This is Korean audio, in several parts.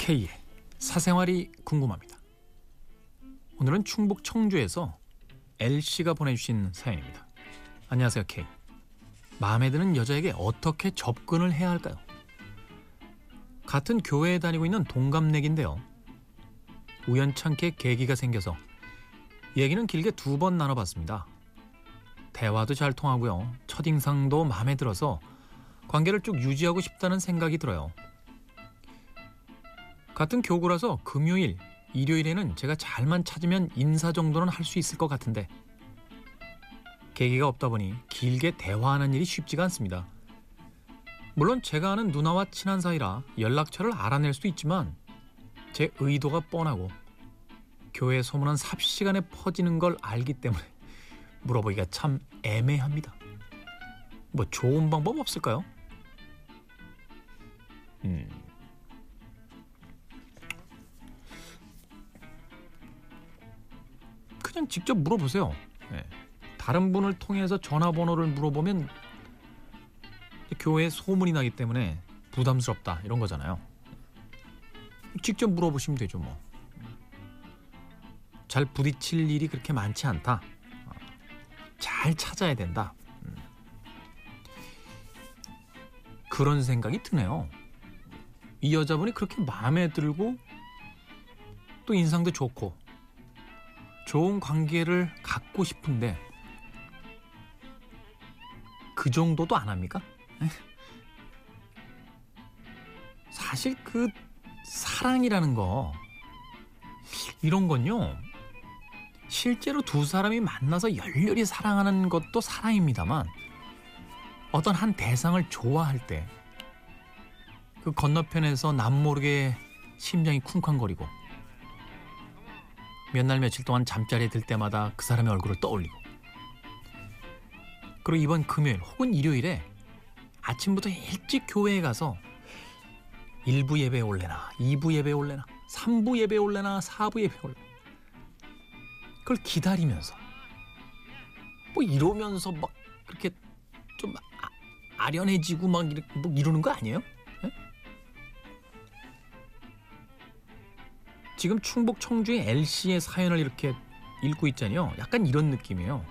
K의 사생활이 궁금합니다. 오늘은 충북 청주에서 L씨가 보내주신 사연입니다. 안녕하세요 K. 마음에 드는 여자에게 어떻게 접근을 해야 할까요? 같은 교회에 다니고 있는 동갑내기인데요. 우연찮게 계기가 생겨서 얘기는 길게 두 번 나눠봤습니다. 대화도 잘 통하고요. 첫인상도 마음에 들어서 관계를 쭉 유지하고 싶다는 생각이 들어요. 같은 교구라서 금요일, 일요일에는 제가 잘만 찾으면 인사 정도는 할 수 있을 것 같은데 계기가 없다 보니 길게 대화하는 일이 쉽지가 않습니다. 물론 제가 아는 누나와 친한 사이라 연락처를 알아낼 수도 있지만 제 의도가 뻔하고 교회 소문은 삽시간에 퍼지는 걸 알기 때문에 물어보기가 참 애매합니다. 뭐 좋은 방법 없을까요? 음. 그냥 직접 물어보세요. 네. 다른 분을 통해서 전화번호를 물어보면 교회에 소문이 나기 때문에 부담스럽다 이런 거잖아요. 직접 물어보시면 되죠 뭐. 잘 부딪힐 일이 그렇게 많지 않다. 잘 찾아야 된다. 음. 그런 생각이 드네요. 이 여자분이 그렇게 마음에 들고 또 인상도 좋고 좋은 관계를 갖고 싶은데 그 정도도 안 합니까? 사실 그 사랑이라는 거 이런 건요 실제로 두 사람이 만나서 열렬히 사랑하는 것도 사랑입니다만 어떤 한 대상을 좋아할 때 그 건너편에서 남모르게 심장이 쿵쾅거리고 몇 날 며칠 동안 잠자리에 들 때마다 그 사람의 얼굴을 떠올리고 그리고 이번 금요일 혹은 일요일에 아침부터 일찍 교회에 가서 1부 예배에 올래나 2부 예배에 올래나 3부 예배에 올래나 4부 예배에 올래나 그걸 기다리면서 뭐 이러면서 막 그렇게 좀 아, 아련해지고 막 이렇게 뭐 이러는 거 아니에요? 지금 충북 청주의 L씨의 사연을 이렇게 읽고 있잖아요. 약간 이런 느낌이에요.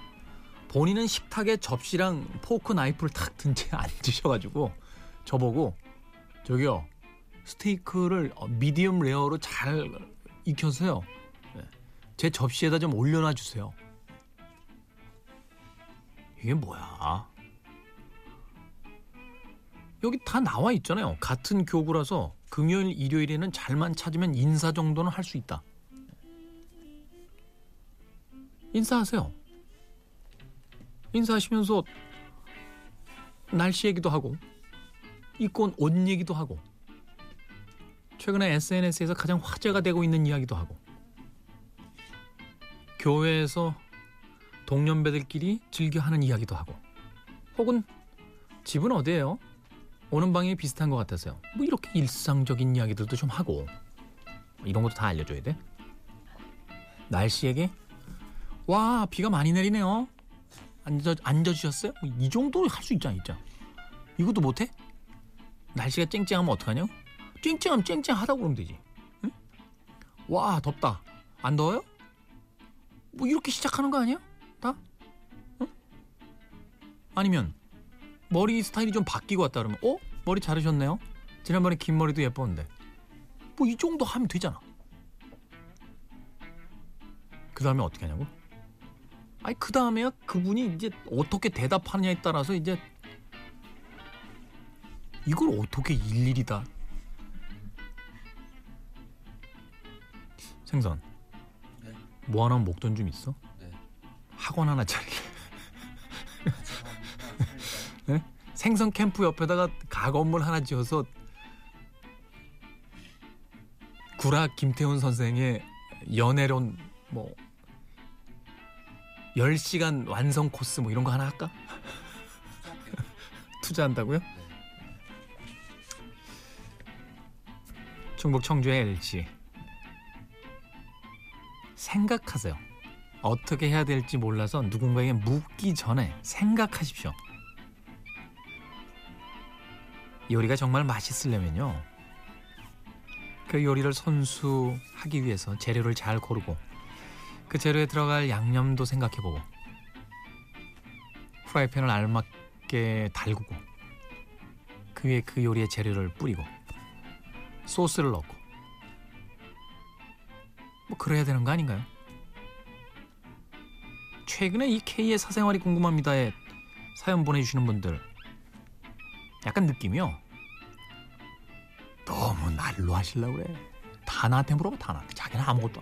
본인은 식탁에 접시랑 포크 나이프를 탁 든 채 앉으셔가지고 저보고 저기요 스테이크를 미디엄 레어로 잘 익혀서요. 제 접시에다 좀 올려놔 주세요. 이게 뭐야? 여기 다 나와 있잖아요. 같은 교구라서 금요일, 일요일에는 잘만 찾으면 인사 정도는 할 수 있다. 인사하세요. 인사하시면서 날씨 얘기도 하고 입고 온 옷 얘기도 하고 최근에 SNS에서 가장 화제가 되고 있는 이야기도 하고 교회에서 동년배들끼리 즐겨 하는 이야기도 하고 혹은 집은 어디예요? 오는 방이 비슷한 것 같아서요. 뭐 이렇게 일상적인 이야기들도 좀 하고 뭐 이런 것도 다 알려줘야 돼. 날씨 얘기? 와 비가 많이 내리네요. 앉아 앉아 주셨어요? 뭐 이 정도 할 수 있잖아, 진짜. 이것도 못해? 날씨가 쨍쨍하면 어떡하냐? 쨍쨍하면 쨍쨍하다고 그러면 되지. 응? 와 덥다. 안 더워요? 뭐 이렇게 시작하는 거 아니야? 다? 응? 아니면 머리 스타일이 좀 바뀌고 왔다 그러면 어? 머리 자르셨네요? 지난번에 긴 머리도 예뻤는데 뭐 이 정도 하면 되잖아 그 다음에 어떻게 하냐고? 아니 그 다음에야 그분이 이제 어떻게 대답하느냐에 따라서 이제 이걸 어떻게 일일이 다 생선 네. 뭐 하나 목돈 좀 있어? 네. 학원 하나 차릴래? 네? 생선 캠프 옆에다가 가 건물 하나 지어서 구라 김태훈 선생의 연애론 뭐 10시간 완성 코스 뭐 이런 거 하나 할까? 투자한다고요? 충북 청주의 LG 생각하세요. 어떻게 해야 될지 몰라서 누군가에게 묻기 전에 생각하십시오. 요리가 정말 맛있으려면요. 그 요리를 손수하기 위해서 재료를 잘 고르고 그 재료에 들어갈 양념도 생각해보고 프라이팬을 알맞게 달구고 그 위에 그 요리의 재료를 뿌리고 소스를 넣고 뭐 그래야 되는 거 아닌가요? 최근에 이 K의 사생활이 궁금합니다에 사연 보내주시는 분들 약간 느낌이요. 너무 날로 하시려고 그래. 다 나한테 물어봐 다 나한테. 자기는 아무것도